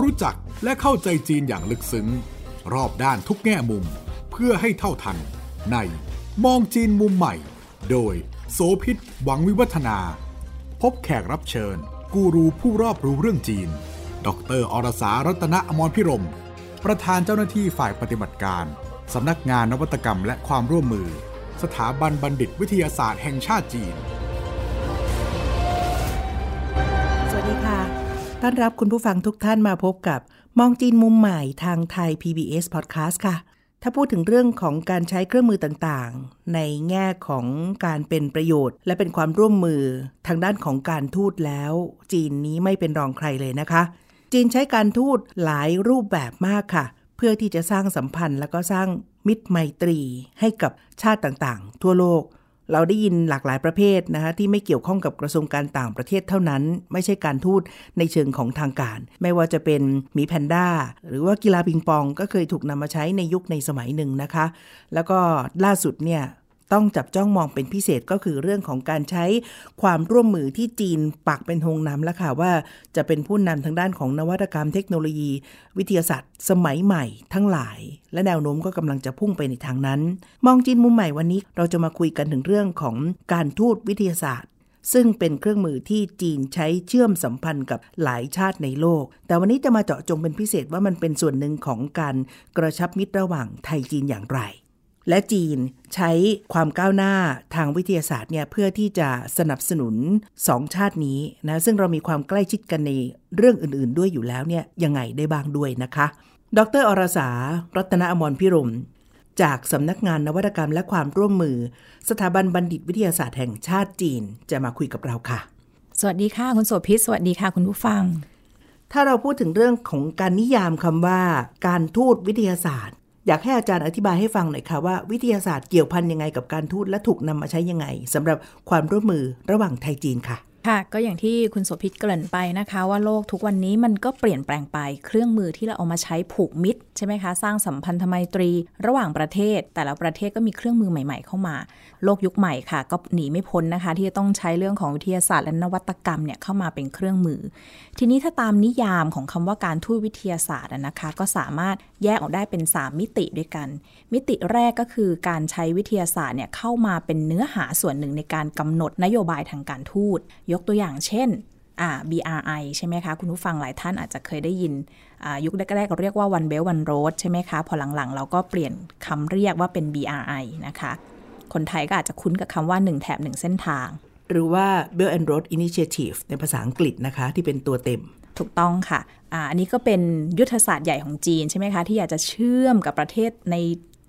รู้จักและเข้าใจจีนอย่างลึกซึ้ง รอบด้านทุกแง่มุม เพื่อให้เท่าทัน ในมองจีนมุมใหม่ โดยโสพิษหวังวิวัฒนา พบแขกรับเชิญ กูรูผู้รอบรู้เรื่องจีน ดรอรสารัตนอมรพิรม ประธานเจ้าหน้าที่ฝ่ายปฏิบัติการ สำนักงานนวัตกรรมและความร่วมมือ สถาบันบัณฑิตวิทยาศาสตร์แห่งชาติจีน ต้อนรับคุณผู้ฟังทุกท่านมาพบกับมองจีนมุมใหม่ทางไทย PBS Podcast ค่ะ ถ้าพูดถึงเรื่องของการใช้เครื่องมือต่างๆ ในแง่ของการเป็นประโยชน์ และเป็นความร่วมมือทางด้านของการทูตแล้ว จีนนี้ไม่เป็นรองใครเลยนะคะ จีนใช้การทูตหลายรูปแบบมากค่ะ เพื่อที่จะสร้างสัมพันธ์ แล้วก็สร้างมิตรไมตรีให้กับชาติต่างๆ ทั่วโลก เราได้ยินหลากหลายประเภทนะคะที่ไม่เกี่ยวข้องกับกระทรวงการต่างประเทศเท่านั้น ไม่ใช่การทูตในเชิงของทางการ ไม่ว่าจะเป็นหมีแพนด้าหรือว่ากีฬาปิงปอง ก็เคยถูกนำมาใช้ในยุคในสมัยหนึ่งนะคะ แล้วก็ล่าสุดเนี่ย ต้องจับจ้องมองเป็นพิเศษก็คือเรื่องของการใช้ความร่วมมือที่จีนปักเป็นธงนำแล้วค่ะว่าจะเป็นผู้นำทางด้านของนวัตกรรมเทคโนโลยี วิทยาศาสตร์ สมัยใหม่ทั้งหลาย และแนวโน้มก็กำลังจะพุ่งไปในทางนั้น มองจีนมุมใหม่วันนี้เราจะมาคุยกันถึงเรื่องของการทูตวิทยาศาสตร์ซึ่งเป็นเครื่องมือที่จีนใช้เชื่อมสัมพันธ์กับหลายชาติในโลก แต่วันนี้จะมาเจาะจงเป็นพิเศษว่ามันเป็นส่วนหนึ่งของการกระชับมิตรระหว่างไทยจีนอย่างไร และจีนใช้ความก้าวหน้าทางวิทยาศาสตร์เนี่ยเพื่อที่จะสนับสนุนสองชาตินี้นะซึ่งเรามีความใกล้ชิดกันในเรื่องอื่นๆ ด้วยอยู่แล้วเนี่ยยังไงได้บ้างด้วยนะคะ ดรอรสา รัตนอมรพิรม จากสำนักงานนวัตกรรมและความร่วมมือ สถาบันบัณฑิตวิทยาศาสตร์แห่งชาติจีนจะมาคุยกับเราค่ะ สวัสดีค่ะคุณโสภิตสวัสดีค่ะคุณผู้ฟังถ้าเราพูดถึงเรื่องของการนิยามคำว่า การทูตวิทยาศาสตร์ อยากให้อาจารย์อธิบายให้ฟังหน่อยค่ะว่าวิทยาศาสตร์เกี่ยวพันยังไงกับการทูตและถูกนำมาใช้ยังไงสำหรับความร่วมมือระหว่างไทยจีนค่ะค่ะก็อย่างที่คุณโสภิตเกริ่นไปนะคะ ว่าโลกทุกวันนี้มันก็เปลี่ยนแปลงไป เครื่องมือที่เราเอามาใช้ผูกมิตรใช่ไหมคะ สร้างสัมพันธไมตรี ระหว่างประเทศ แต่ละประเทศก็มีเครื่องมือใหม่ ๆ เข้ามา โลกยุคใหม่ค่ะ ก็หนีไม่พ้นนะคะ ที่จะต้องใช้เรื่องของวิทยาศาสตร์และนวัตกรรมเนี่ยเข้ามาเป็นเครื่องมือ ทีนี้ถ้าตามนิยามของคำว่าการทูตวิทยาศาสตร์นะคะ ก็สามารถแยกออกได้เป็น 3 มิติด้วยกัน มิติแรกก็คือการใช้วิทยาศาสตร์เนี่ยเข้ามาเป็นเนื้อหาส่วนหนึ่งในการกำหนดนโยบายทางการทูต ยกตัวอย่างเช่น BRI ใช่ไหมคะ คุณผู้ฟังหลายท่านอาจจะเคยได้ยิน ยุคแรกๆเราเรียกว่า One Belt One Road ใช่ไหมคะ พอหลังๆ เราก็เปลี่ยนคำเรียกว่าเป็น BRI นะคะ คนไทยก็อาจจะคุ้นกับคำว่า 1 แถบ1เส้นทาง หรือว่า Belt and Road Initiative ในภาษาอังกฤษนะคะ ที่เป็นตัวเต็ม ถูกต้องค่ะอ่าอันนี้ก็เป็นยุทธศาสตร์ใหญ่ของจีนใช่ไหมคะ ที่อยากจะเชื่อมกับประเทศใน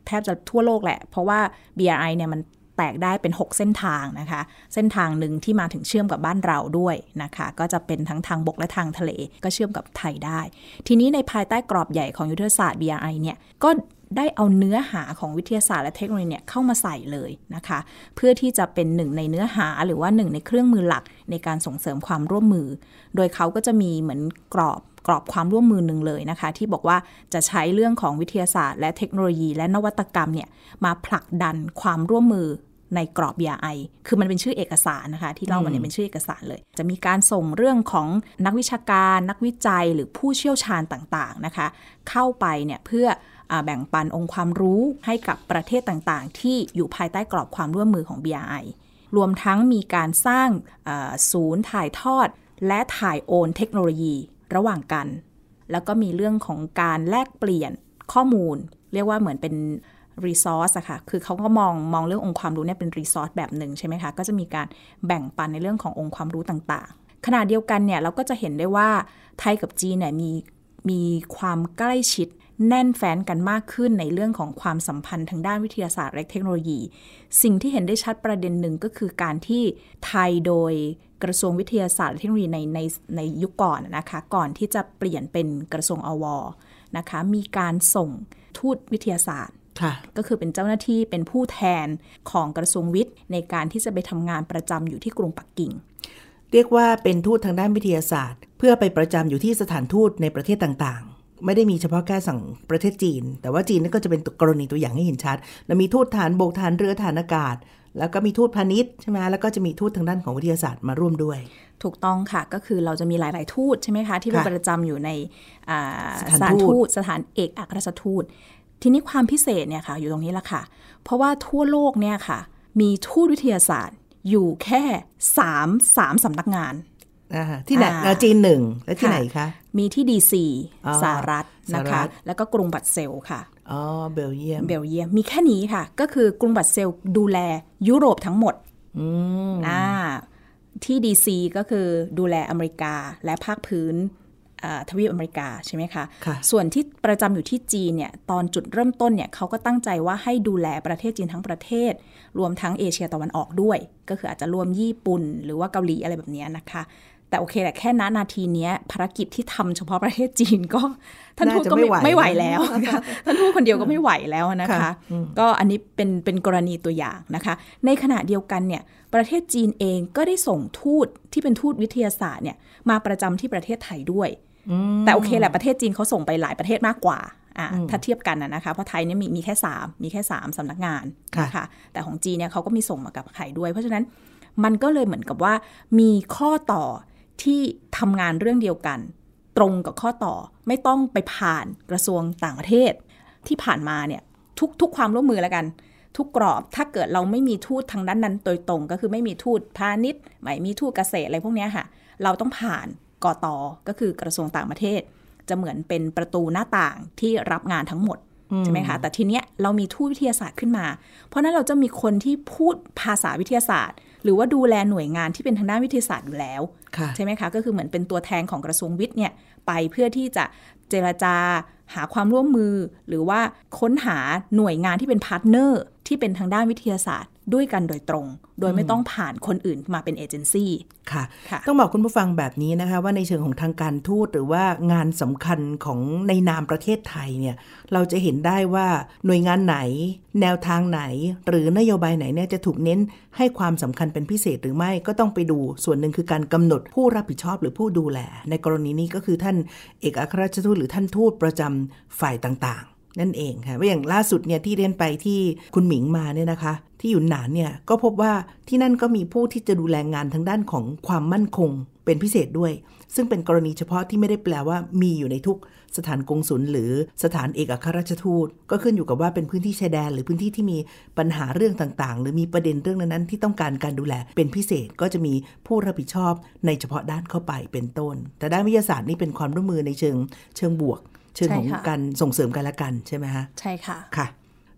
แทบจะทั่วโลกแหละ เพราะว่า BRI เนี่ยมันแตกได้เป็น 6 เส้นทางนะคะ เส้นทางหนึ่งที่มาถึงเชื่อมกับบ้านเราด้วยนะคะ ก็จะเป็นทั้งทางบกและทางทะเล ก็เชื่อมกับไทยได้ ทีนี้ในภายใต้กรอบใหญ่ของยุทธศาสตร์ BRI เนี่ย ก็ ได้เอาเนื้อหาของวิทยาศาสตร์และเทคโนโลยีเนี่ยเข้ามาใส่เลยนะคะ เพื่อที่จะเป็นหนึ่งในเนื้อหาหรือว่าหนึ่งในเครื่องมือหลักในการส่งเสริมความร่วมมือ โดยเขาก็จะมีเหมือนกรอบกรอบความร่วมมือหนึ่งเลยนะคะ ที่บอกว่าจะใช้เรื่องของวิทยาศาสตร์ และเทคโนโลยี และนวัตกรรมเนี่ยมาผลักดันความร่วมมือในกรอบ BRI คือมันเป็นชื่อเอกสารนะคะ ที่เล่ามาเนี่ยเป็นชื่อเอกสารเลย จะมีการส่งเรื่องของนักวิชาการ นักวิจัยหรือผู้เชี่ยวชาญต่างๆนะคะ เข้าไปเนี่ยเพื่อ แบ่งปันองค์ความรู้ให้กับประเทศต่างๆ ที่อยู่ภายใต้กรอบความร่วมมือของ BRI รวมทั้งมีการสร้างศูนย์ถ่ายทอด และถ่ายโอนเทคโนโลยีระหว่างกัน แล้วก็มีเรื่องของการแลกเปลี่ยนข้อมูล เรียกว่าเหมือนเป็นรีซอสอะค่ะ คือเขาก็มองมองเรื่ององค์ความรู้เนี่ยเป็นรีซอสแบบหนึ่งใช่ไหมคะ ก็จะมีการแบ่งปันในเรื่องขององค์ความรู้ต่างๆ ขณะเดียวกันเนี่ยเราก็จะเห็นได้ว่าไทยกับจีนเนี่ยมีมีความใกล้ชิด แน่นแฟ้นกันมากขึ้นในเรื่องของความสัมพันธ์ทางด้านวิทยาศาสตร์และเทคโนโลยี สิ่งที่เห็นได้ชัดประเด็นหนึ่งก็คือการที่ไทยโดยกระทรวงวิทยาศาสตร์และเทคโนโลยีในในในยุคก่อนนะคะก่อนที่จะเปลี่ยนเป็นกระทรวงอวนะคะมีการส่งทูตวิทยาศาสตร์ก็คือเป็นเจ้าหน้าที่เป็นผู้แทนของกระทรวงวิทย์ในการที่จะไปทำงานประจำอยู่ที่กรุงปักกิ่ง เรียกว่าเป็นทูตทางด้านวิทยาศาสตร์ เพื่อไปประจำอยู่ที่สถานทูตในประเทศต่างๆ ไม่ได้มีเฉพาะแค่สั่งประเทศจีน แต่ว่าจีนนั่นก็จะเป็นกรณีตัวอย่างให้เห็นชัด แล้วมีทูตฐานบกฐานเรือฐานอากาศ แล้วก็มีทูตพาณิชย์ใช่ไหมแล้วก็จะมีทูตทางด้านของวิทยาศาสตร์มาร่วมด้วย ถูกต้องค่ะ ก็คือเราจะมีหลาย ๆ ทูตใช่ไหมคะ ที่เป็นค่ะประจำอยู่ในอ่าสถานทูตสถานเอกอัครราชทูต ทีนี้ความพิเศษเนี่ยค่ะอยู่ตรงนี้ละค่ะ เพราะว่าทั่วโลกเนี่ยค่ะ มีทูตวิทยาศาสตร์อยู่แค่สามสามสำนักงานอ่า ที่ไหนอ่าอ่าจีนหนึ่งและที่ค่ะไหนคะ มีที่ดีซีอ๋อสหรัฐนะคะสหรัฐแล้วก็กรุงบรัสเซลส์ค่ะอ๋อเบลเยียมเบลเยียมมีแค่นี้ค่ะ ก็คือกรุงบรัสเซลส์ดูแลยุโรปทั้งหมดอืมอ่าที่ DC ก็คือดูแลอเมริกาและภาคพื้นอ่าทวีปอเมริกาใช่ไหมคะค่ะส่วนที่ประจำอยู่ที่จีนเนี่ยตอนจุดเริ่มต้นเนี่ยเขาก็ตั้งใจว่าให้ดูแลประเทศจีนทั้งประเทศ รวมทั้งเอเชียตะวันออกด้วย ก็คืออาจจะรวมญี่ปุ่น หรือว่าเกาหลีอะไรแบบเนี้ยนะคะ แต่โอเคแหละแค่นานาทีเนี้ยภารกิจที่ทำเฉพาะประเทศจีนก็ ท่านทูตก็ไม่น่าจะไม่ไม่ไหไหววแล้วนะคะท่านทูตคนเดียวก็ไม่ไหวแล้วนะคะค่ะอืมก็อันนี้เป็นเป็นกรณีตัวอย่างนะคะ ในขณะเดียวกันเนี่ยประเทศจีนเองก็ได้ส่งทูตที่เป็นทูตวิทยาศาสตร์เนี่ยมาประจำที่ประเทศไทยด้วย แต่โอเคแหละประเทศจีนเขาส่งไปหลายประเทศมากกว่าอ่าถ้าเทียบกันนะนะคะ เพราะไทยเนี่ยมีมีแค่สามมีแค่สามสำนักงานค่ะนะคะแต่ของจีนเนี่ยเขาก็มีส่งมากับไทยด้วย เพราะฉะนั้นมันก็เลยเหมือนกับว่ามีข้อต่อ ที่ทำงานเรื่องเดียวกัน ตรงกับข้อต่อไม่ต้องไปผ่านกระทรวงต่างประเทศ ที่ผ่านมาเนี่ยทุกทุกความร่วมมือแล้วกัน ทุกกรอบถ้าเกิดเราไม่มีทูตทางด้านนั้นโดยตรง ก็คือไม่มีทูตพาณิชย์ไม่มีทูตเกษตรอะไรพวกนี้ค่ะเราต้องผ่านกอตอก็คือกระทรวงต่างประเทศ จะเหมือนเป็นประตูหน้าต่างที่รับงานทั้งหมด ใช่ไหมคะแต่ทีเนี้ยเรามีทูตวิทยาศาสตร์ขึ้นมา เพราะฉะนั้นเราจะมีคนที่พูดภาษาวิทยาศาสตร์ หรือว่าดูแลหน่วยงานที่เป็นทางด้านวิทยาศาสตร์อยู่แล้วค่ะใช่ไหมคะก็คือเหมือนเป็นตัวแทนของกระทรวงวิทย์เนี่ยไปเพื่อที่จะเจรจาหาความร่วมมือ หรือว่าค้นหาหน่วยงานที่เป็น partner ที่เป็นทางด้านวิทยาศาสตร์ ด้วยกันโดยตรง โดยไม่ต้องผ่านคนอื่นมาเป็นเอเจนซี่ค่ะค่ะต้องบอกคุณผู้ฟังแบบนี้นะคะ ว่าในเชิงของทางการทูตหรือว่างานสำคัญของในนามประเทศไทยเนี่ยเราจะเห็นได้ว่าหน่วยงานไหน แนวทางไหน หรือนโยบายไหนเนี่ยจะถูกเน้นให้ความสำคัญเป็นพิเศษหรือไม่ก็ต้องไปดูส่วนหนึ่งคือการกำหนดผู้รับผิดชอบหรือผู้ดูแล ในกรณีนี้ก็คือท่านเอกอัครราชทูตหรือท่านทูตประจำฝ่ายต่างๆ นั่นเองค่ะอย่างล่าสุดเนี่ยที่เรียนไปที่คุณหมิงมาเนี่ยนะคะ ที่อยู่หนานเนี่ยก็พบว่าที่นั่นก็มีผู้ที่จะดูแลงานทางด้านของความมั่นคงเป็นพิเศษด้วย ซึ่งเป็นกรณีเฉพาะที่ไม่ได้แปลว่ามีอยู่ในทุกสถานกงสุลหรือสถานเอกอัครราชทูต ก็ขึ้นอยู่กับว่าเป็นพื้นที่ชายแดน หรือพื้นที่ที่มีปัญหาเรื่องต่างๆ หรือมีประเด็นเรื่องนั้นๆ ที่ต้องการการดูแลเป็นพิเศษก็จะมีผู้รับผิดชอบในเฉพาะด้านเข้าไปเป็นต้น แต่ด้านวิทยาศาสตร์นี่เป็นความร่วมมือในเชิงเชิงบวก เชิงของใช่ค่ะการส่งเสริมกันและกันใช่ไหมฮะใช่ค่ะค่ะ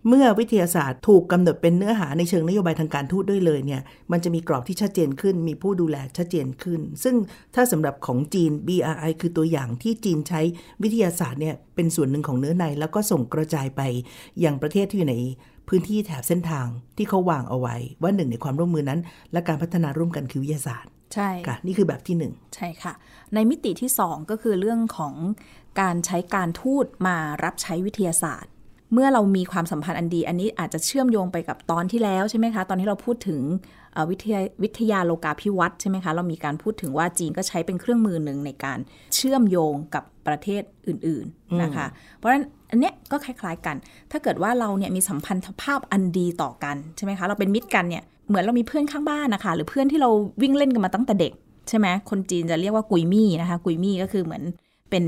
เมื่อวิทยาศาสตร์ถูกกำหนดเป็นเนื้อหาในเชิงนโยบายทางการทูตด้วยเลยเนี่ย มันจะมีกรอบที่ชัดเจนขึ้น มีผู้ดูแลชัดเจนขึ้น ซึ่งถ้าสำหรับของจีน BRI คือตัวอย่างที่จีนใช้วิทยาศาสตร์เนี่ยเป็นส่วนหนึ่งของเนื้อใน แล้วก็ส่งกระจายไปยังประเทศที่อยู่ในพื้นที่แถบเส้นทางที่เขาวางเอาไว้ ว่าหนึ่งในความร่วมมือนั้น และการพัฒนาร่วมกันคือวิทยาศาสตร์ ใช่ค่ะนี่คือแบบที่หนึ่งใช่ค่ะ ในมิติที่2ก็คือเรื่องของการใช้การทูตมารับใช้วิทยาศาสตร์ เมื่อเรามีความสัมพันธ์อันดี อันนี้อาจจะเชื่อมโยงไปกับตอนที่แล้วใช่ไหมคะ ตอนที่เราพูดถึงเอ่อวิทยาวิทยาโลกาภิวัตน์ใช่ไหมคะ เรามีการพูดถึงว่าจีนก็ใช้เป็นเครื่องมือหนึ่งในการเชื่อมโยงกับประเทศอื่น ๆนะคะ เพราะฉะนั้นอันเนี้ยก็คล้าย ๆกัน ถ้าเกิดว่าเราเนี่ยมีสัมพันธภาพอันดีต่อกันใช่ไหมคะ เราเป็นมิตรกันเนี่ย เหมือนเรามีเพื่อนข้างบ้านนะคะ หรือเพื่อนที่เราวิ่งเล่นกันมาตั้งแต่เด็ก ใช่ไหมคนจีนจะเรียกว่ากุยมี่นะคะ กุยมี่ก็คือเหมือนเป็น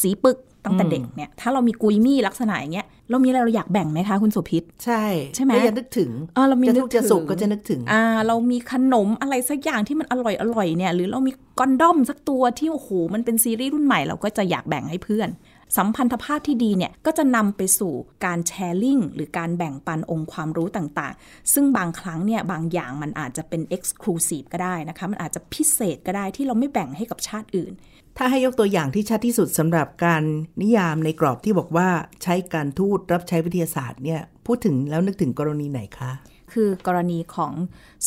สีปึกตั้งแต่เด็กเนี่ยถ้าเรามีกุยมี่ลักษณะอย่างเงี้ยเรามีอะไรเราอยากแบ่งไหมคะคุณสุพิษใช่ ใช่ไหมก็จะนึกถึงเออเรามีจะนึทุกกข์จะถึงสุขก็จะนึกถึงอ่าเรามีขนมอะไรสักอย่างที่มันอร่อยอร่อยเนี่ย หรือเรามีกอนดอมสักตัวที่โอ้โหมันเป็นซีรีส์รุ่นใหม่เราก็จะอยากแบ่งให้เพื่อน สัมพันธภาพที่ดีเนี่ยก็จะนำไปสู่การแชร์ลิงหรือการแบ่งปันองค์ความรู้ต่างๆ ซึ่งบางครั้งเนี่ยบางอย่างมันอาจจะเป็น Exclusive ก็ได้นะคะ มันอาจจะพิเศษก็ได้ที่เราไม่แบ่งให้กับชาติอื่น ถ้าให้ยกตัวอย่างที่ชัดที่สุดสำหรับการนิยามในกรอบที่บอกว่าใช้การทูตรับใช้วิทยาศาสตร์เนี่ยพูดถึงแล้วนึกถึงกรณีไหนคะ คือกรณีของ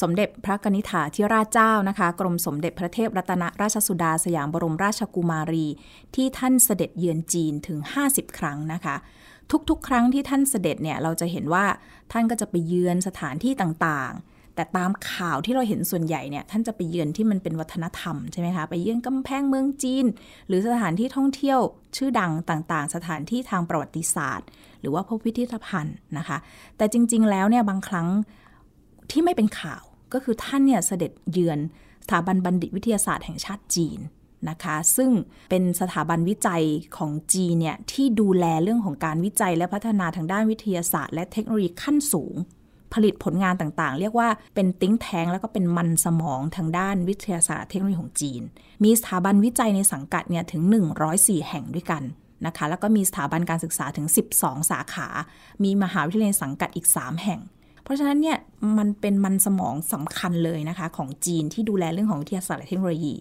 สมเด็จพระกนิษฐาธิราชเจ้านะคะ กรมสมเด็จพระเทพรัตนราชสุดาสยามบรมราชกุมารี ที่ท่านเสด็จเยือนจีนถึง 50 ครั้งนะคะ ทุกๆ ครั้งที่ท่านเสด็จเนี่ยเราจะเห็นว่าท่านก็จะไปเยือนสถานที่ต่างๆ แต่ตามข่าวที่เราเห็นส่วนใหญ่เนี่ยท่านจะไปเยือนที่มันเป็นวัฒนธรรมใช่ไหมคะไปเยือนกำแพงเมืองจีน หรือสถานที่ท่องเที่ยวชื่อดังต่างๆ สถานที่ทางประวัติศาสตร์ หรือว่าพพิพิธภัณฑ์นะคะ แต่จริง ๆ แล้วเนี่ยบางครั้งที่ไม่เป็นข่าวก็คือท่านเนี่ยเสด็จเยือนสถาบันบัณฑิตวิทยาศาสตร์แห่งชาติจีนนะคะ ซึ่งเป็นสถาบันวิจัยของจีนเนี่ยที่ดูแลเรื่องของการวิจัยและพัฒนาทางด้านวิทยาศาสตร์ และเทคโนโลยีขั้นสูง ผลิตผลงานต่างๆ เรียกว่าเป็นติ้งแทงแล้วก็เป็นมันสมองทางด้านวิทยาศาสตร์เทคโนโลยีของจีน มีสถาบันวิจัยในสังกัดเนี่ยถึง 104 แห่งด้วยกันนะคะแล้วก็มีสถาบันการศึกษาถึง 12 สาขา มีมหาวิทยาลัยสังกัดอีก 3 แห่ง เพราะฉะนั้นเนี่ยมันเป็นมันสมองสำคัญเลยนะคะของจีนที่ดูแลเรื่องของวิทยาศาสตร์และเทคโนโลยี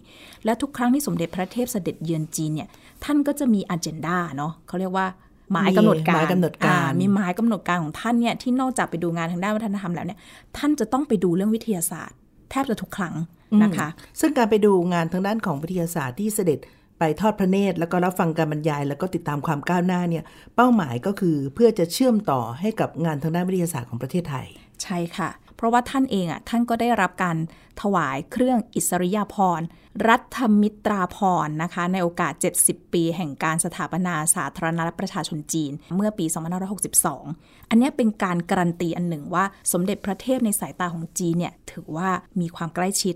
และทุกครั้งที่สมเด็จพระเทพเสด็จเยือนจีนเนี่ยท่านก็จะมีอันเจนดาเนาะเขาเรียกว่า หมายกำหนดการหมายกำหนดการอ่มีหมายกำหนดการของท่านเนี่ยที่นอกจากไปดูงานทางด้านวัฒนธรรมแล้วเนี่ยท่านจะต้องไปดูเรื่องวิทยาศาสตร์ แทบจะทุกครั้งนะคะ ซึ่งการไปดูงานทางด้านของวิทยาศาสตร์ที่เสด็จไปทอดพระเนตรแล้วก็รับฟังการบรรยาย แล้วก็ติดตามความก้าวหน้าเนี่ยเป้าหมายก็คือเพื่อจะเชื่อมต่อให้กับงานทางด้านวิทยาศาสตร์ของประเทศไทย ใช่ค่ะเพ ราะว่าท่านเองอะท่านก็ได้รับการถวายเครื่องอิสริยาภรณ์ รัฐมิตราภรณ์นะคะ ในโอกาส 70 ปีแห่งการสถาปนาสาธารณรัฐประชาชนจีน เมื่อปี 2562 อันนี้เป็นการการันตีอันหนึ่งว่าสมเด็จพระเทพในสายตาของจีนเนี่ยถือว่ามีความใกล้ชิด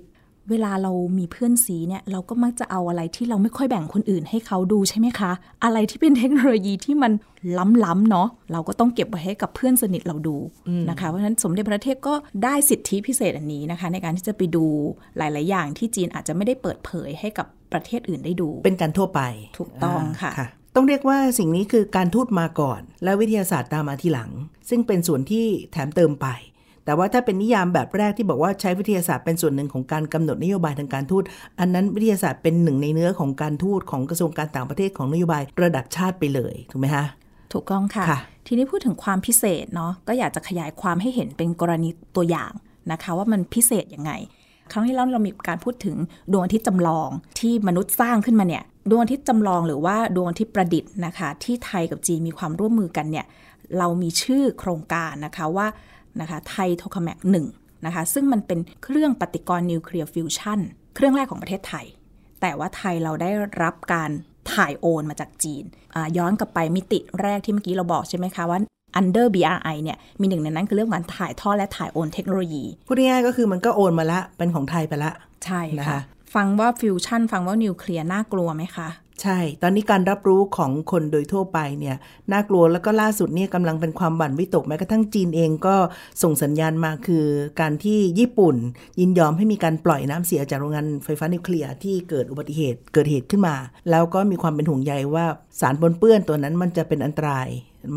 เวลาเรามีเพื่อนซีเนี่ยเราก็มักจะเอาอะไรที่เราไม่ค่อยแบ่งคนอื่นให้เขาดูใช่ไหมคะ อะไรที่เป็นเทคโนโลยีที่มันล้ำๆเนาะเราก็ต้องเก็บไว้ให้กับเพื่อนสนิทเราดูนะคะเพราะฉะนั้นสมเด็จพระเทพก็ได้สิทธิพิเศษอันนี้นะคะ ในการที่จะไปดูหลาย ๆ อย่างที่จีนอาจจะไม่ได้เปิดเผยให้กับประเทศอื่นได้ดู เป็นการทั่วไปถูกต้องค่ะาต้องเรียกว่าสิ่งนี้คือการทูตมาก่อน และวิทยาศาสตร์ตามมาทีหลัง ซึ่งเป็นส่วนที่แถมเติมไป แต่ว่าถ้าเป็นนิยามแบบแรกที่บอกว่าใช้วิทยาศาสตร์เป็นส่วนหนึ่งของการกำหนดนโยบายทางการทูต อันนั้นวิทยาศาสตร์เป็นหนึ่งในเนื้อของการทูตของกระทรวงการต่างประเทศของนโยบายระดับชาติไปเลยถูกไหมคะถูกต้องค่ะค่ะทีนี้พูดถึงความพิเศษเนาะก็อยากจะขยายความให้เห็นเป็นกรณีตัวอย่างนะคะว่ามันพิเศษยังไง ครั้งที่แล้วเรามีการพูดถึงดวงอาทิตย์จำลองที่มนุษย์สร้างขึ้นมาเนี่ยดวงอาทิตย์จำลองหรือว่าดวงอาทิตย์ประดิษฐ์นะคะ ที่ไทยกับจีนมีความร่วมมือกันเนี่ยเรามีชื่อโครงการนะคะว่า นะคะไทย Tokamak หนึ่งนะคะซึ่งมันเป็นเครื่องปฏิกรณ์นิวเคลียร์ฟิวชันเครื่องแรกของประเทศไทย แต่ว่าไทยเราได้รับการถ่ายโอนมาจากจีนอ่าย้อนกลับไปมิติแรกที่เมื่อกี้เราบอกใช่ไหมคะว่า under BRI เนี่ยมีหนึ่งในนั้นคือเรื่องการถ่ายทอดและถ่ายโอนเทคโนโลยีพูดง่ายๆก็คือมันก็โอนมาละเป็นของไทยไปละ ใช่ค่ะนะคะฟังว่าฟิวชั่นฟังว่านิวเคลียร์น่ากลัวไหมคะ ใช่ ตอนนี้การรับรู้ของคนโดยทั่วไปเนี่ยน่ากลัวแล้วก็ล่าสุดเนี่ยกำลังเป็นความบั่นวิตกแม้กระทั่งจีนเองก็ส่งสัญญาณมาคือ การที่ญี่ปุ่น ยินยอมให้มีการปล่อยน้ำเสียจากโรงงานไฟฟ้านิวเคลียร์ที่เกิดอุบัติเหตุเกิดเหตุขึ้นมา แล้วก็มีความเป็นห่วงใยว่าสารปนเปื้อนตัวนั้นมันจะเป็นอันตราย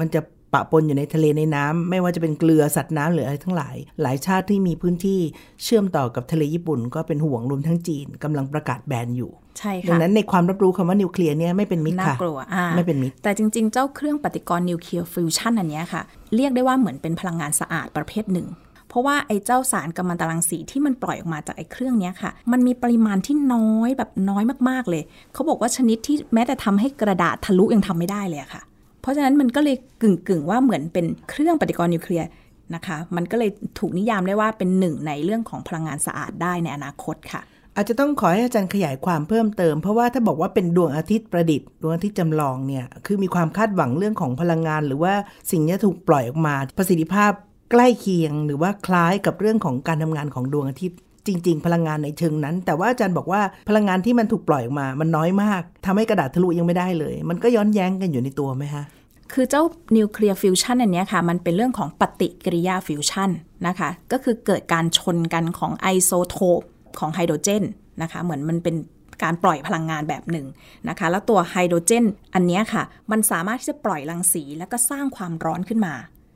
มันจะปะปนอยู่ในทะเลในน้ำไม่ว่าจะเป็นเกลือสัตว์น้ำหรืออะไรทั้งหลาย หลายชาติที่มีพื้นที่เชื่อมต่อกับทะเลญี่ปุ่น ก็เป็นห่วงรวมทั้งจีนกำลังประกาศแบนอยู่ ใช่ค่ะดังนั้นในความรับรู้คำว่านิวเคลียร์เนี่ยไม่เป็นมิตรน่ากลัวค่ะอ่าไม่เป็นมิตรแต่จริงๆ เจ้าเครื่องปฏิกรณ์นิวเคลียร์ฟิวชันอันเนี้ยค่ะ เรียกได้ว่าเหมือนเป็นพลังงานสะอาดประเภทหนึ่ง เพราะว่าไอ้เจ้าสารกัมมันตรังสีที่มันปล่อยออกมาจากไอ้เครื่องเนี้ยค่ะ มันมีปริมาณที่น้อยแบบน้อยมากๆเลย เขาบอกว่าชนิดที่แม้แต่ทำให้กระดาษทะลุยังทำไม่ได้เลยอะค่ะ เพราะฉะนั้นมันก็เลยกึ่งๆว่าเหมือนเป็นเครื่องปฏิกรณ์นิวเคลียร์นะคะ มันก็เลยถูกนิยามได้ว่าเป็นหนึ่งในเรื่องของพลังงานสะอาดได้ในอนาคตค่ะ อาจจะต้องขอให้อาจารย์ขยายความเพิ่มเติม เพราะว่าถ้าบอกว่าเป็นดวงอาทิตย์ประดิษฐ์ดวงอาทิตย์จำลองเนี่ยคือมีความคาดหวังเรื่องของพลังงาน หรือว่าสิ่งนี้ถูกปล่อยออกมา ประสิทธิภาพใกล้เคียง หรือว่าคล้ายกับเรื่องของการทำงานของดวงอาทิตย์ จริง ๆ พลังงานในเชิงนั้น แต่ว่าอาจารย์บอกว่าพลังงานที่มันถูกปล่อยออกมา มันน้อยมากทำให้กระดาษทะลุยังไม่ได้เลย มันก็ย้อนแย้งกันอยู่ในตัวไหมคะคือเจ้านิวเคลียร์ฟิวชันอันนี้ค่ะ มันเป็นเรื่องของปฏิกิริยาฟิวชันนะคะ ก็คือเกิดการชนกันของไอโซโทป ของไฮโดรเจนนะคะเหมือนมันเป็นการปล่อยพลังงานแบบหนึ่งนะคะ แล้วตัวไฮโดรเจน อันนี้ค่ะ มันสามารถที่จะปล่อยรังสีแล้วก็สร้างความร้อนขึ้นมา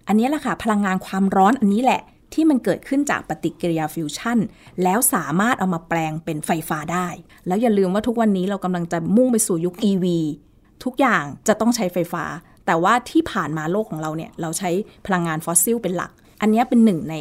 อันนี้แหละค่ะ พลังงานความร้อนอันนี้แหละ ที่มันเกิดขึ้นจากปฏิกิริยาฟิวชั่น แล้วสามารถเอามาแปลงเป็นไฟฟ้าได้ แล้วอย่าลืมว่าทุกวันนี้เรากำลังจะมุ่งไปสู่ยุค EV ทุกอย่างจะต้องใช้ไฟฟ้า แต่ว่าที่ผ่านมาโลกของเราเนี่ยเราใช้พลังงานฟอสซิลเป็นหลัก อันนี้เป็นหนึ่งใน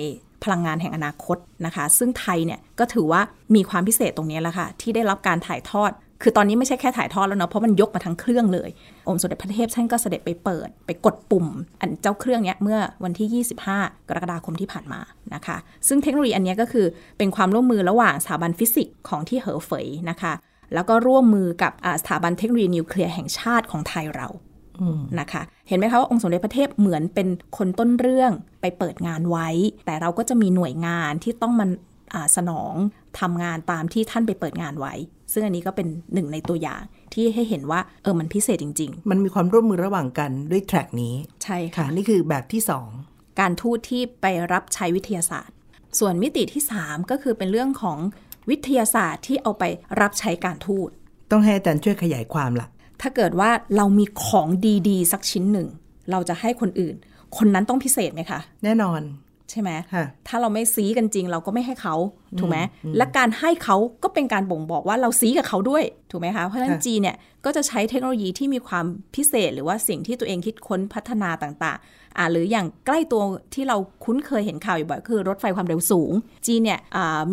พลังงานแห่งอนาคตนะคะ ซึ่งไทยเนี่ยก็ถือว่ามีความพิเศษตรงนี้แหละค่ะ ที่ได้รับการถ่ายทอด คือตอนนี้ไม่ใช่แค่ถ่ายทอดแล้วเนาะเพราะมันยกมาทั้งเครื่องเลย องค์สมเด็จพระเทพท่านก็เสด็จไปเปิด ไปกดปุ่ม อันเจ้าเครื่องเนี้ยเมื่อวันที่ 25 กรกฎาคมที่ผ่านมานะคะ ซึ่งเทคโนโลยีอันนี้ก็คือเป็นความร่วมมือระหว่างสถาบันฟิสิกส์ของที่เหอเฟยนะคะแล้วก็ร่วมมือกับสถาบันเทคโนโลยีนิวเคลียร์แห่งชาติของไทยเรา นะคะ เห็นไหมคะว่าองค์สมเด็จพระเทพเหมือนเป็นคนต้นเรื่องไปเปิดงานไว้ แต่เราก็จะมีหน่วยงานที่ต้องมันสนองทำงานตามที่ท่านไปเปิดงานไว้ ซึ่งอันนี้ก็เป็นหนึ่งในตัวอย่างที่ให้เห็นว่าเออมันพิเศษจริง ๆ มันมีความร่วมมือระหว่างกันด้วยแทร็กนี้ ใช่ค่ะ นี่คือแบบที่สองการทูตที่ไปรับใช้วิทยาศาสตร์ ส่วนมิติที่ 3 ก็คือเป็นเรื่องของวิทยาศาสตร์ที่เอาไปรับใช้การทูต ต้องให้อาจารย์ช่วยขยายความละ่ะ ถ้าเกิดว่าเรามีของดีๆ สักชิ้นหนึ่ง เราจะให้คนอื่น คนนั้นต้องพิเศษไหมคะ แน่นอน ใช่ไหมถ้าเราไม่ซีกันจริง เราก็ไม่ให้เขา ถูกไหมและการให้เขาก็เป็นการบ่งบอกว่าเราซีกับเขาด้วย ถูกไหมคะ เพราะฉะนั้นจีเนี่ยก็จะใช้เทคโนโลยีที่มีความพิเศษ หรือว่าสิ่งที่ตัวเองคิดค้นพัฒนาต่างอ่าหรืออย่างใกล้ตัวที่เราคุ้นเคยเห็นข่าวอยู่บ่อยคือรถไฟความเร็วสูง จีนเนี่ย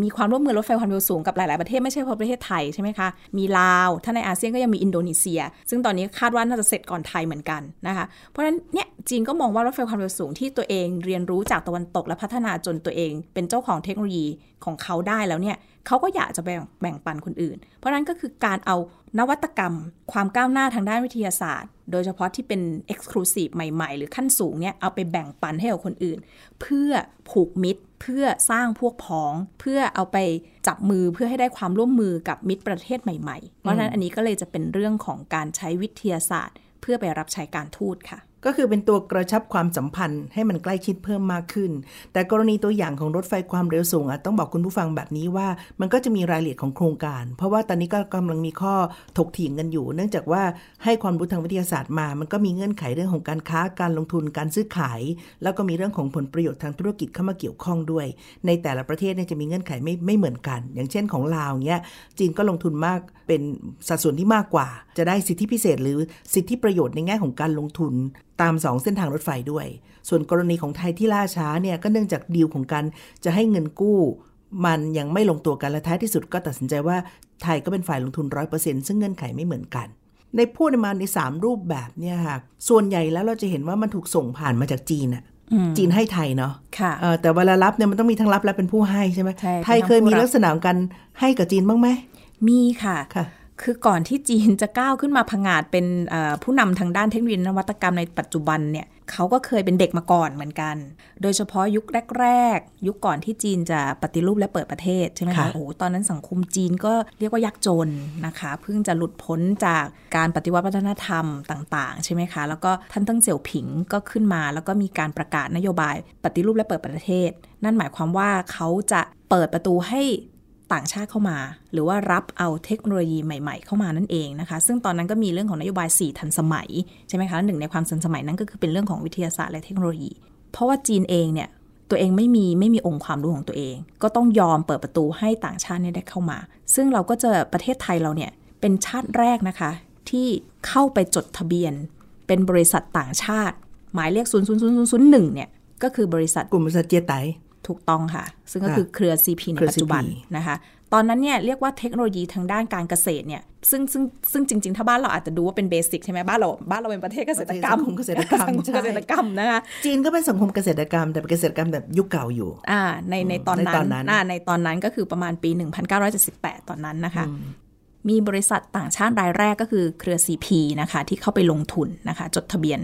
มีความร่วมมือรถไฟความเร็วสูงกับหลายๆประเทศไม่ใช่เฉพาะประเทศไทยใช่ไหมคะ มีลาว ถ้าในอาเซียนก็ยังมีอินโดนีเซีย ซึ่งตอนนี้คาดว่าน่าจะเสร็จก่อนไทยเหมือนกันนะคะ เพราะฉะนั้นเนี่ยจีนก็มองว่ารถไฟความเร็วสูงที่ตัวเองเรียนรู้จากตะวันตกและพัฒนาจนตัวเอง เป็นเจ้าของเทคโนโลยีของเขาขาได้แล้วเนี่ยเขาก็อยากจะแบ่งแบ่งปันคนอื่น เพราะนั้นก็คือการเอานวัตกรรม ความก้าวหน้าทางด้านวิทยาศาสตร์ โดยเฉพาะที่เป็น Exclusive ใหม่ ๆ หรือขั้นสูงเนี่ยเอาไปแบ่งปันให้กับคนอื่น เพื่อผูกมิตร เพื่อสร้างพวกพ้อง เพื่อเอาไปจับมือเพื่อให้ได้ความร่วมมือกับมิตรประเทศใหม่ ๆ เพราะนั้นอันนี้ก็เลยจะเป็นเรื่องของการใช้วิทยาศาสตร์ เพื่อไปรับใช้การทูตค่ะ ก็คือเป็นตัวกระชับความสัมพันธ์ให้มันใกล้ชิดเพิ่มมากขึ้น แต่กรณีตัวอย่างของรถไฟความเร็วสูงอะต้องบอกคุณผู้ฟังแบบนี้ว่า มันก็จะมีรายละเอียดของโครงการ เพราะว่าตอนนี้ก็กำลังมีข้อถกเถียงกันอยู่ เนื่องจากว่าให้ความรู้ทางวิทยาศาสตร์มา มันก็มีเงื่อนไขเรื่องของการค้าการลงทุนการซื้อขาย แล้วก็มีเรื่องของผลประโยชน์ทางธุรกิจเข้ามาเกี่ยวข้องด้วย ในแต่ละประเทศเนี่ยจะมีเงื่อนไขไม่ไม่เหมือนกัน อย่างเช่นของลาวเนี้ยจีนก็ลงทุนมากเป็นสัดส่วนที่มากกว่า จะได้สิทธิพิเศษ หรือสิทธิประโยชน์ในแง่ของการลงทุน ตาม 2 เส้นทางรถไฟด้วย ส่วนกรณีของไทยที่ล่าช้าเนี่ยก็เนื่องจากดีลของการจะให้เงินกู้ มันยังไม่ลงตัวกันและท้ายที่สุดก็ตัดสินใจว่าไทยก็เป็นฝ่ายลงทุนร้อยเปอร์เซ็นต์ซึ่งเงื่อนไขไม่เหมือนกัน ในพูดมาใน 3 รูปแบบเนี่ยค่ะส่วนใหญ่แล้วเราจะเห็นว่ามันถูกส่งผ่านมาจากจีนอะจีนให้ไทยเนาะค่ะแต่เวลารับเนี่ยมันต้องมีทั้งรับและเป็นผู้ให้ใช่ไหมไทยเคยมีลักษณะการให้กับจีนบ้างไหมมีค่ะค่ะ คือก่อนที่จีนจะก้าวขึ้นมาผงาดเป็นผู้นำทางด้านเทคโนโลยีนวัตกรรมในปัจจุบันเนี่ยเขาก็เคยเป็นเด็กมาก่อนเหมือนกัน โดยเฉพาะยุคแรก ๆ ยุคก่อนที่จีนจะปฏิรูปและเปิดประเทศใช่ไหมคะโอ้ตอนนั้นสังคมจีนก็เรียกว่ายากจนนะคะ เพิ่งจะหลุดพ้นจากการปฏิวัติวัฒนธรรมต่างๆ ใช่ไหมคะ แล้วก็ท่านตั้งเสี่ยวผิงก็ขึ้นมา แล้วก็มีการประกาศนโยบายปฏิรูปและเปิดประเทศ นั่นหมายความว่าเขาจะเปิดประตูให้ ต่างชาติเข้ามา หรือว่ารับเอาเทคโนโลยีใหม่ ๆ เข้ามานั่นเองนะคะ ซึ่งตอนนั้นก็มีเรื่องของนโยบาย 4 ทันสมัย ใช่ไหมคะหนึ่งในความทันสมัยนั้นก็คือเป็นเรื่องของวิทยาศาสตร์และเทคโนโลยี เพราะว่าจีนเองเนี่ยตัวเองไม่มีไม่มีองค์ความรู้ของตัวเอง ก็ต้องยอมเปิดประตูให้ต่างชาติเนี่ยได้เข้ามา ซึ่งเราก็จะประเทศไทยเราเนี่ยเป็นชาติแรกนะคะ ที่เข้าไปจดทะเบียน เป็นบริษัทต่างชาติ หมายเลข 0 0 0 0 0 1เนี่ยก็คือบริษัทกลุ่มบริษัทเจียไต ถูกต้องค่ะ ซึ่งก็คือเครือ CP ในปัจจุบันนะคะ ตอนนั้นเนี่ยเรียกว่าเทคโนโลยีทางด้านการเกษตรเนี่ยซึ่งซึ่งซึ่งจริง ๆ ถ้าบ้านเราอาจจะดูว่าเป็นเบสิกใช่ไหมบ้านเราบ้านเราเป็นประเทศเกษตรกรรมเกษตรกรรมเกษตรกรรมนะคะจีนก็เป็นสังคมเกษตรกรรม แต่เป็นเกษตรกรรมแบบยุคเก่าอยู่อ่าในในตอนนั้นในตอนนั้นก็คือประมาณปี 1978 ตอนนั้นนะคะมีบริษัทต่างชาติรายแรกก็คือเครือ CP นะคะที่เข้าไปลงทุนนะคะ จดทะเบียน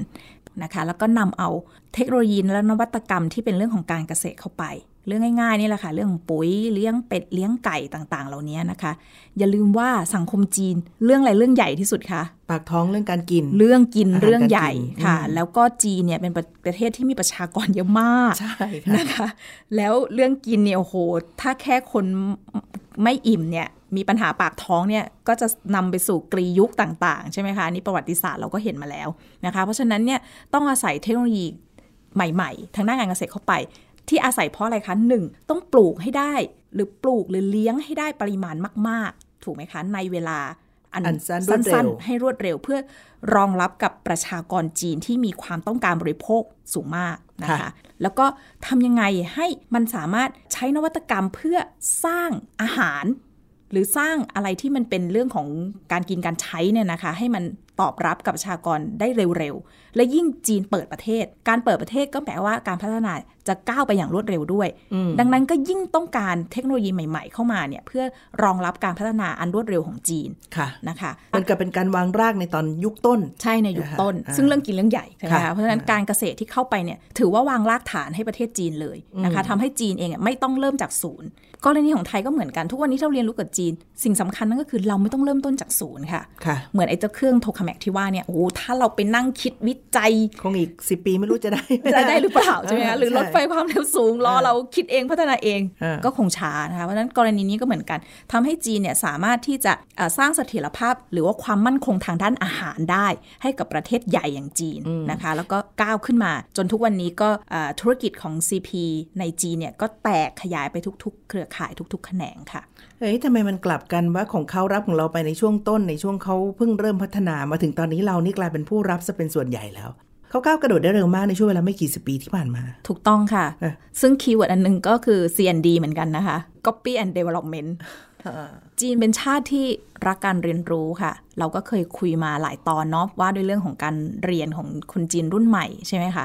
นะคะ แล้วก็นำเอาเทคโนโลยีและนวัตกรรมที่เป็นเรื่องของการเกษตรเข้าไป เรื่องง่ายๆนี่แหละค่ะ เรื่องปุ๋ยเลี้ยงเป็ดเลี้ยงไก่ต่างๆ เหล่านี้นะคะ อย่าลืมว่าสังคมจีนเรื่องอะไรเรื่องใหญ่ที่สุดคะปากท้องเรื่องการกิน เรื่องกินเรื่องใหญ่ค่ะ แล้วก็จีนเนี่ยเป็นประเทศที่มีประชากรเยอะมากใช่นะคะ แล้วเรื่องกินเนี่ยโอ้โหถ้าแค่คน ไม่อิ่มเนี่ยมีปัญหาปากท้องเนี่ยก็จะนำไปสู่กรียุคต่าง ๆ ใช่ไหมคะนี่ประวัติศาสตร์เราก็เห็นมาแล้วนะคะ เพราะฉะนั้นเนี่ยต้องอาศัยเทคโนโลยีใหม่ ๆ ทางด้านการเกษตรเข้าไป ที่อาศัยเพราะอะไรคะหนึ่งต้องปลูกให้ได้ หรือปลูกหรือเลี้ยงให้ได้ปริมาณมาก ๆ ถูกไหมคะ ในเวลาอันสั้นๆให้รวดเร็วเพื่อรองรับกับประชากรจีนที่มีความต้องการบริโภคสูงมาก นะคะแล้วก็ทำยังไงให้มันสามารถใช้นวัตกรรมเพื่อสร้างอาหาร หรือสร้างอะไรที่มันเป็นเรื่องของการกินการใช้เนี่ยนะคะ ให้มัน ตอบรับกับประชากรได้เร็วๆ และยิ่งจีนเปิดประเทศ การเปิดประเทศก็แปลว่าการพัฒนาจะก้าวไปอย่างรวดเร็วด้วย ดังนั้นก็ยิ่งต้องการเทคโนโลยีใหม่ๆ เข้ามาเนี่ยเพื่อรองรับการพัฒนาอันรวดเร็วของจีนค่ะนะคะมันก็เป็นการวางรากในตอนยุคต้น ใช่ในยุคต้นอ่าซึ่งเรื่องกินเรื่องใหญ่ใช่ไหมค่ะคะเพราะฉะนั้นการเกษตรที่เข้าไปเนี่ยถือว่าวางรากฐานให้ประเทศจีนเลยนะคะทำให้จีนเองอะไม่ต้องเริ่มจากศูนย์กรณีของไทยก็เหมือนกันทุกวันนี้เราเรียนรู้กับจีน สิ่งสำคัญนั่นก็คือเราไม่ต้องเริ่มต้นจากศูนย์ค่ะค่ะเหมือนไอ้เจ้าเครื่องโทคาแมกที่ว่าเนี่ยโอ้โหถ้าเราไปนั่งคิดวิจัย คงอีกสิปีไม่รู้จะได้ จะได้หรือเปล่าใช่ไหมคะหรือรถไฟความเร็วสูงรอเราคิดเองพัฒนาเองอ่าก็คงช้านะคะเพราะฉะนั้นกรณีนี้ก็เหมือนกันทำให้จีนเนี่ยสามารถที่จะเอ่อสร้างเสถียรภาพ หรือว่าความมั่นคงทางด้านอาหารได้ ให้กับประเทศใหญ่อย่างจีนนะคะ แล้วก็ก้าวขึ้นมา จนทุกวันนี้ก็เอ่อธุรกิจของ CP ในจีนเนี่ยก็แตกขยายไปทุก ๆ เครือข่ายทุก ๆ แขนงค่ะเฮ้ยทำไมมันกลับกันว่าของเขารับของเราไปในช่วงต้นในช่วงเขาเพิ่งเริ่มพัฒนามาถึงตอนนี้เรานี่กลายเป็นผู้รับซะเป็นส่วนใหญ่แล้วเขาก้าวกระโดดได้เร็วมากในช่วงเวลาไม่กี่สิบปีที่ผ่านมา ถูกต้องค่ะเอ๊ะซึ่ง keyword อันหนึงก็คือ C&D เหมือนกันนะคะ copy and development จีนเป็นชาติที่รักการเรียนรู้ค่ะ เราก็เคยคุยมาหลายตอนเนาะว่าด้วยเรื่องของการเรียนของคนจีนรุ่นใหม่ใช่ไหมคะ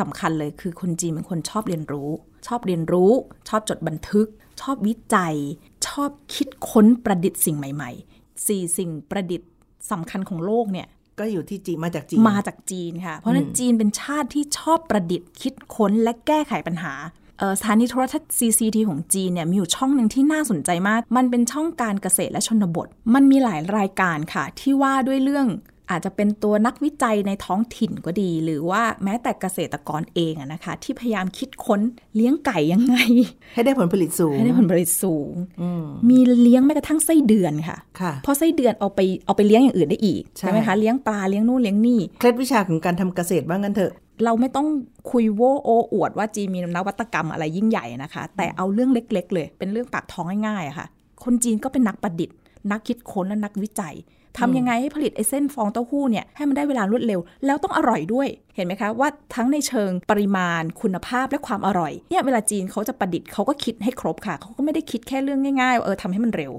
สำคัญเลยคือคนจีนเป็นคนชอบเรียนรู้ ชอบเรียนรู้ ชอบจดบันทึก ชอบวิจัย ชอบคิดค้นประดิษฐ์สิ่งใหม่ๆสี่สิ่งประดิษฐ์ สำคัญของโลกเนี่ยก็อยู่ที่จีนมาจากจีนมาจากจีนค่ะ เพราะฉะนั้นจีนเป็นชาติที่ชอบประดิษฐ์คิดค้นและแก้ไขปัญหาเอ่อสถานีโทรทัศน์ CCT ของจีนเนี่ยมีอยู่ช่องหนึ่งที่น่าสนใจมาก มันเป็นช่องการเกษตรและชนบท มันมีหลายรายการค่ะ ที่ว่าด้วยเรื่อง อาจจะเป็นตัวนักวิจัยในท้องถิ่นก็ดี หรือว่าแม้แต่เกษตรกรเองอะนะคะ ที่พยายามคิดค้นเลี้ยงไก่ยังไง ให้ได้ผลผลิตสูง ให้ได้ผลผลิตสูงมีเลี้ยงแม้กระทั่งไส้เดือนค่ะค่ะเพราะไส้เดือนเอาไปเอาไปเลี้ยงอย่างอื่นได้อีกใช่ใช่ไหมคะเลี้ยงปลาเลี้ยงนู่นเลี้ยงนี่เคล็ดวิชาของการทำเกษตรว่างั้นเถอะเราไม่ต้องคุยโวโออวดว่าจีนมีนวัตกรรมอะไรยิ่งใหญ่นะคะ แต่เอาเรื่องเล็ก ๆ เลย เป็นเรื่องปากท้องง่ายๆอะค่ะ คนจีนก็เป็นนักประดิษฐ์ นักคิดค้นและนักวิจัย ทำยังไงให้ผลิตไอ้เส้นฟองเต้าหู้เนี่ยให้มันได้เวลารวดเร็ว แล้วต้องอร่อยด้วย เห็นไหมคะว่าทั้งในเชิงปริมาณคุณภาพและความอร่อยเนี่ยเวลาจีนเขาจะประดิษฐ์เขาก็คิดให้ครบค่ะเขาก็ไม่ได้คิดแค่เรื่องง่ายๆว่าเออทำให้มันเร็ว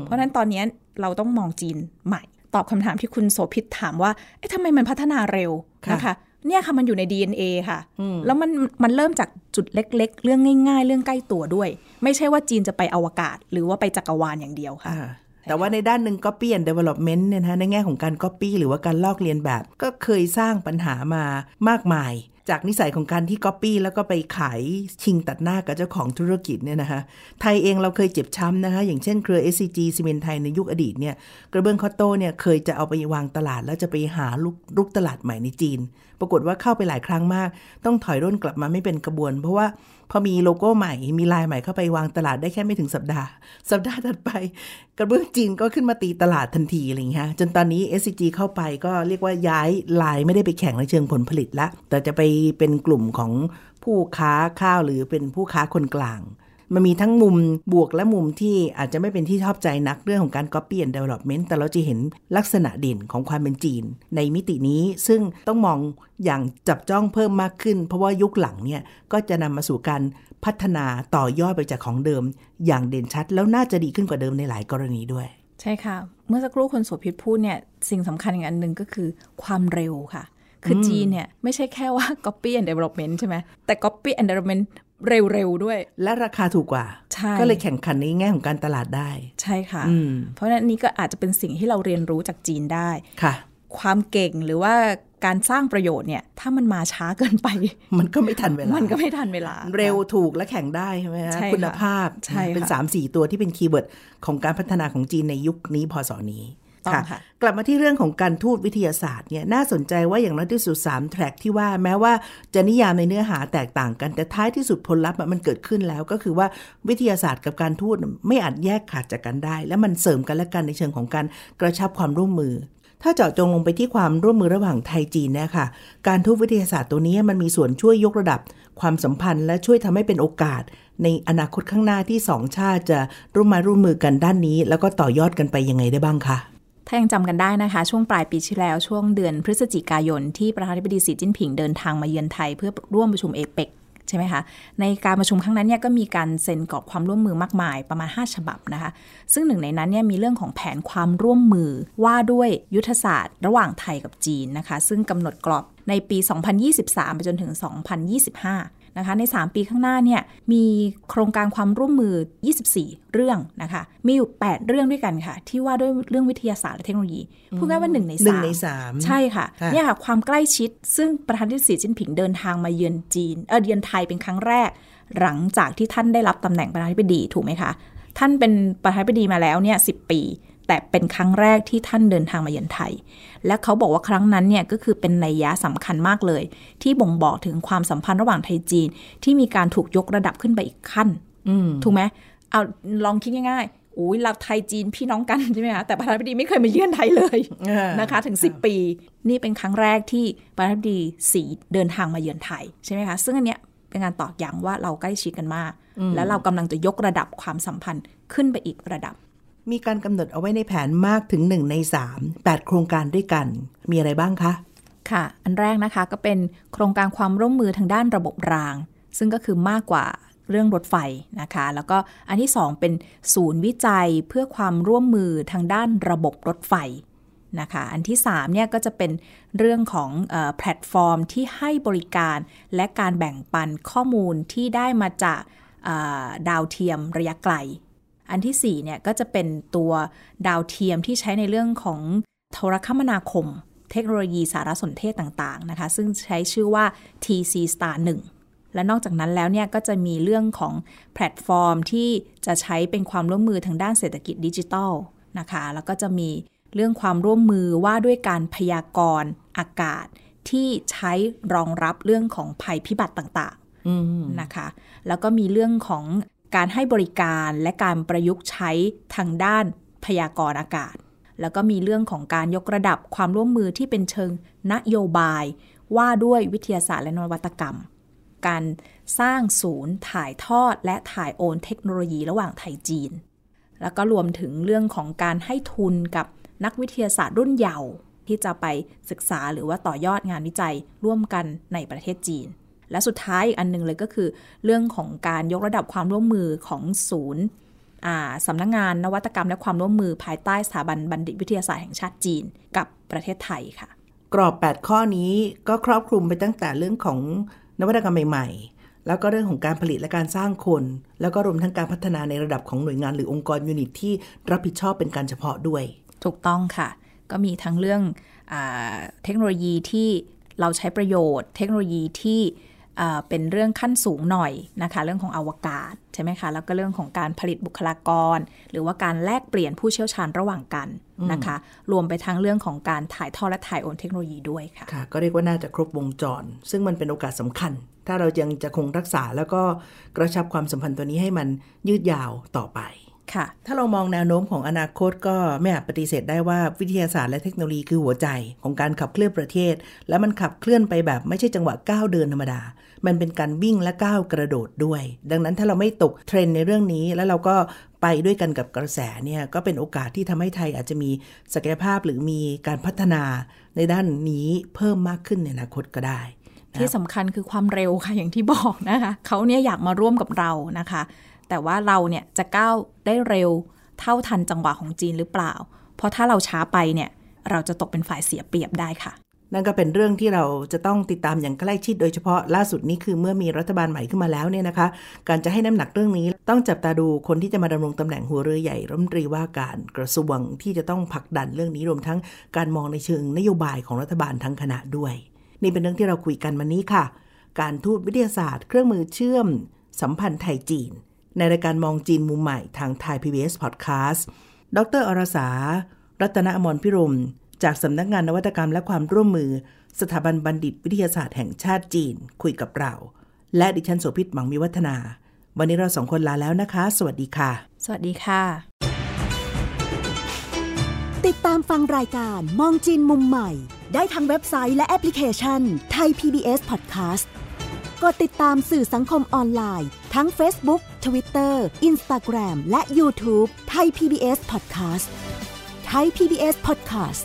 เพราะฉะนั้นตอนนี้เราต้องมองจีนใหม่ ตอบคำถามที่คุณโสภิตถามว่าเอ๊ะทำไมมันพัฒนาเร็วค่ะนะคะเนี่ยค่ะมันอยู่ใน DNA ค่ะ แล้วมันมันเริ่มจากจุดเล็ก ๆ เรื่องง่าย ๆ เรื่องใกล้ตัวด้วย ไม่ใช่ว่าจีนจะไปอวกาศ หรือว่าไปจักรวาลอย่างเดียวค่ะอ่า แต่ว่าในด้านหนึ่ง copy and development เนี่ยนะในแง่ของการ copy หรือว่าการลอกเลียนแบบ ก็เคยสร้างปัญหามามากมายจากนิสัยของการที่ copy แล้วก็ไปขายชิงตัดหน้ากับเจ้าของธุรกิจเนี่ยนะคะ ไทยเองเราเคยเจ็บช้ำนะคะ อย่างเช่นเครือ SCG ซีเมนไทยในยุคอดีตเนี่ย กระเบื้องคอตโต้เนี่ยเคยจะเอาไปวางตลาด แล้วจะไปหาลูกลูกตลาดใหม่ในจีน ปรากฏว่าเข้าไปหลายครั้งมาก ต้องถอยร่นกลับมาไม่เป็นกระบวน เพราะว่า อมีโลโก้ใหม่ มีลายใหม่เข้าไปวางตลาดได้แค่ไม่ถึงสัปดาห์ สัปดาห์ถัดไป กระเบื้องจีนก็ขึ้นมาตีตลาดทันทีอะไรอย่างเงี้ยฮะจนตอนนี้ SCG เข้าไปก็เรียกว่าย้ายลายไม่ได้ไปแข่งในเชิงผลผลิตละแต่จะไปเป็นกลุ่มของผู้ค้าข้าวหรือเป็นผู้ค้าคนกลาง มันมีทั้งมุมบวกและมุมที่อาจจะไม่เป็นที่ชอบใจนักเรื่องของการ copy and development แต่เราจะเห็นลักษณะเด่นของความเป็นจีน ในมิตินี้ซึ่งต้องมองอย่างจับจ้องเพิ่มมากขึ้น เพราะว่ายุคหลังเนี่ยก็จะนำมาสู่การพัฒนาต่อยอดไปจากของเดิม อย่างเด่นชัด แล้วน่าจะดีขึ้นกว่าเดิมในหลายกรณีด้วย ใช่ค่ะ เมื่อสักครู่คุณโสภิตพูดเนี่ยสิ่งสำคัญอีกอันหนึ่งก็คือความเร็วค่ะคือจีนเนี่ยไม่ใช่แค่ว่า copy and development ใช่ไหมแต่ copy and development เร็วๆด้วย และราคาถูกกว่าใช่ก็เลยแข่งขันในแง่ของการตลาดได้ ใช่ค่ะอืมเพราะฉะนั้นนี่ก็อาจจะเป็นสิ่งที่เราเรียนรู้จากจีนได้ค่ะ ความเก่งหรือว่าการสร้างประโยชน์เนี่ย ถ้ามันมาช้าเกินไป มันก็ไม่ทันเวลา มันก็ไม่ทันเวลา เร็วถูกและแข่งได้ใช่ไหมฮะใช่ค่ะคุณภาพใช่ค่ะเป็น3 4ตัวที่เป็น keywordของการพัฒนาของจีนในยุคนี้พศนี้ ต้องค่ะ กลับมาที่เรื่องของการทูตวิทยาศาสตร์เนี่ยน่าสนใจว่าอย่างน้อยที่สุด3แทร็กที่ว่าแม้ว่าจะนิยามในเนื้อหาแตกต่างกัน แต่ท้ายที่สุดผลลัพธ์อะมันเกิดขึ้นแล้วก็คือว่าวิทยาศาสตร์กับการทูตไม่อาจแยกขาดจากกันได้ และมันเสริมกันและกันในเชิงของการกระชับความร่วมมือถ้าเจาะจงลงไปที่ความร่วมมือระหว่างไทยจีนเนี่ยค่ะการทูตวิทยาศาสตร์ตัวนี้มันมีส่วนช่วยยกระดับความสัมพันธ์และช่วยทำให้เป็นโอกาส ในอนาคตข้างหน้าที่สองชาติจะร่วมไมาร่วมมือกันด้านนี้ แล้วก็ต่อยอดกันไปยังไงได้บ้างคะ ถ้ายังจำกันได้นะคะ ช่วงปลายปีที่แล้วช่วงเดือนพฤศจิกายน ที่ประธานาธิบดีสีจิ้นผิงเดินทางมาเยือนไทย เพื่อร่วมประชุมเอเปกใช่ไหมคะ ในการประชุมครั้งนั้นเนี่ยก็มีการเซ็นกรอบความร่วมมือมากมายประมาณ 5 ฉบับนะคะ ซึ่งหนึ่งในนั้นเนี่ยมีเรื่องของแผนความร่วมมือว่าด้วยยุทธศาสตร์ ระหว่างไทยกับจีนนะคะ ซึ่งกำหนดกรอบในปี 2023 ไปจนถึง 2025 นะคะใน 3 ปีข้างหน้าเนี่ยมีโครงการความร่วมมือ 24 เรื่องนะคะมีอยู่ 8 เรื่องด้วยกันค่ะ ที่ว่าด้วยเรื่องวิทยาศาสตร์และเทคโนโลยีพูดง่ายว่า1ในหนึ่งใน3สามใช่ค่ะค่ะเนี่ยค่ะความใกล้ชิดซึ่งประธานาธิบดีสีจิ้นผิงเดินทางมาเยือนจีนเออเยือนไทยเป็นครั้งแรก หลังจากที่ท่านได้รับตำแหน่งประธานาธิบดีถูกไหมคะท่านเป็นประธานาธิบดีมาแล้วเนี่ยสิปี แต่เป็นครั้งแรกที่ท่านเดินทางมาเยือนไทย และเขาบอกว่าครั้งนั้นเนี่ยก็คือเป็นนัยยะสำคัญมากเลย ที่บ่งบอกถึงความสัมพันธ์ระหว่างไทยจีน ที่มีการถูกยกระดับขึ้นไปอีกขั้นถูกไหมเอาลองคิดง่ายๆอุ้ยเราไทยจีนพี่น้องกันใช่ไหมคะแต่ประธานาธิบดีไม่เคยมาเยือนไทยเลยอ่านนะคะ ถึง 10 ปี นี่เป็นครั้งแรกที่ประธานาธิบดีสีเดินทางมาเยือนไทยใช่ไหมคะซึ่งอันเนี้ยเป็นการตอกย้ำว่าเราใกล้ชิดกันมาก แล้วเรากำลังจะยกระดับความสัมพันธ์ขึ้นไปอีกระดับ มีการกำหนดเอาไว้ในแผนมากถึง 1 ใน 3 8 โครงการด้วยกัน มีอะไรบ้างคะ ค่ะ อันแรกนะคะก็เป็นโครงการความร่วมมือทางด้านระบบราง ซึ่งก็คือมากกว่าเรื่องรถไฟนะคะ แล้วก็อันที่ 2 เป็นศูนย์วิจัยเพื่อความร่วมมือทางด้านระบบรถไฟนะคะ อันที่3เนี่ยก็จะเป็นเรื่องของออแพลตฟอร์มที่ให้บริการและการแบ่งปันข้อมูลที่ได้มาจากดาวเทียมระยะไกล อันที่4เนี่ยก็จะเป็นตัวดาวเทียมที่ใช้ในเรื่องของโทรคมนาคม เทคโนโลยีสารสนเทศต่างๆนะคะ ซึ่งใช้ชื่อว่า TC Star 1 และนอกจากนั้นแล้วเนี่ยก็จะมีเรื่องของแพลตฟอร์มที่จะใช้เป็นความร่วมมือทางด้านเศรษฐกิจดิจิทัลนะคะแล้วก็จะมีเรื่องความร่วมมือว่าด้วยการพยากรณ์อากาศที่ใช้รองรับเรื่องของภัยพิบัติต่างๆนะคะ แล้วก็มีเรื่องของ การให้บริการและการประยุกต์ใช้ทางด้านพยากรณ์อากาศ แล้วก็มีเรื่องของการยกระดับความร่วมมือที่เป็นเชิงนโยบาย ว่าด้วยวิทยาศาสตร์และนวัตกรรม การสร้างศูนย์ถ่ายทอดและถ่ายโอนเทคโนโลยีระหว่างไทยจีน แล้วก็รวมถึงเรื่องของการให้ทุนกับนักวิทยาศาสตร์รุ่นเยาว์ที่จะไปศึกษาหรือว่าต่อยอดงานวิจัยร่วมกันในประเทศจีน และสุดท้ายอีกอันหนึงเลยก็คือ เรื่องของการยกระดับความร่วมมือของศูนย์อ่าสำนักงงานนวัตกรรมและความร่วมมือภายใต้สถาบันบัณฑิตวิทยาศาสตร์แห่งชาติจีน กับประเทศไทยค่ะ กรอบ 8 ข้อนี้ก็ครอบคลุมไปตั้งแต่เรื่องของนวัตกรรมใหม่ๆ แล้วก็เรื่องของการผลิตและการสร้างคน แล้วก็รวมทั้งการพัฒนาในระดับของหน่วยงานหรือองค์กรยูนิตที่รับผิดชอบเป็นการเฉพาะด้วย ถูกต้องค่ะ ก็มีทั้งเรื่องอาเทคโนโลยีที่เราใช้ประโยชน์ เทคโนโลยีที่อ่า เป็นเรื่องขั้นสูงหน่อยนะคะ เรื่องของอวกาศใช่ไหมคะแล้วก็เรื่องของการผลิตบุคลากร หรือว่าการแลกเปลี่ยนผู้เชี่ยวชาญระหว่างกันนะคะ รวมไปทั้งเรื่องของการถ่ายทอดและถ่ายโอนเทคโนโลยีด้วยค่ะค่ะก็เรียกว่าน่าจะครบวงจร ซึ่งมันเป็นโอกาสสำคัญ ถ้าเรายังจะคงรักษาแล้วก็กระชับความสัมพันธ์ตัวนี้ให้มันยืดยาวต่อไปค่ะ ถ้าเรามองแนวโน้มของอนาคตก็ไม่อาจปฏิเสธได้ว่าวิทยาศาสตร์และเทคโนโลยีคือหัวใจของการขับเคลื่อนประเทศ และมันขับเคลื่อนไปแบบไม่ใช่จังหวะก้าวเดินธรรมดา มันเป็นการวิ่งและก้าวกระโดดด้วย ดังนั้นถ้าเราไม่ตกเทรนในเรื่องนี้แล้วเราก็ไปด้วยกันกับกระแสเนี่ยก็เป็นโอกาสที่ทำให้ไทยอาจจะมีศักยภาพหรือมีการพัฒนาในด้านนี้เพิ่มมากขึ้นในอนาคตก็ได้ที่สำคัญคือความเร็วค่ะอย่างที่บอกนะคะเขาเนี่ยอยากมาร่วมกับเรานะคะ แต่ว่าเราเนี่ยจะก้าวได้เร็วเท่าทันจังหวะของจีนหรือเปล่า เพราะถ้าเราช้าไปเนี่ยเราจะตกเป็นฝ่ายเสียเปรียบได้ค่ะ นั่นก็เป็นเรื่องที่เราจะต้องติดตามอย่างใกล้ชิดโดยเฉพาะล่าสุดนี้คือเมื่อมีรัฐบาลใหม่ขึ้นมาแล้วเนี่ยนะคะ การจะให้น้ำหนักเรื่องนี้ ต้องจับตาดูคนที่จะมาดำรงตำแหน่งหัวเรือใหญ่รัฐมนตรีว่าการกระทรวงที่จะต้องผลักดันเรื่องนี้รวมทั้งการมองในเชิงนโยบายของรัฐบาลทั้งคณะด้วย นี่เป็นเรื่องที่เราคุยกันวันนี้ค่ะ การทูตวิทยาศาสตร์ เครื่องมือเชื่อม สัมพันธ์ไทยจีน ในรายการมองจีนมุมใหม่ทางไทย PBS Podcast ดรอรสา รัตนอมรพิรม จากสำนักงานนวัตกรรมและความร่วมมือ สถาบันบัณฑิตวิทยาศาสตร์แห่งชาติจีน คุยกับเรา และดิฉันโสภิตหมังมีวัฒนา วันนี้เราสองคนลาแล้วนะคะ สวัสดีค่ะ สวัสดีค่ะ ติดตามฟังรายการมองจีนมุมใหม่ ได้ทางเว็บไซต์และแอปพลิเคชันไทย PBS Podcast กดติดตามสื่อสังคมออนไลน์ ทั้ง Facebook Twitter Instagram และ YouTube ไทย PBS Podcast ไทย PBS Podcast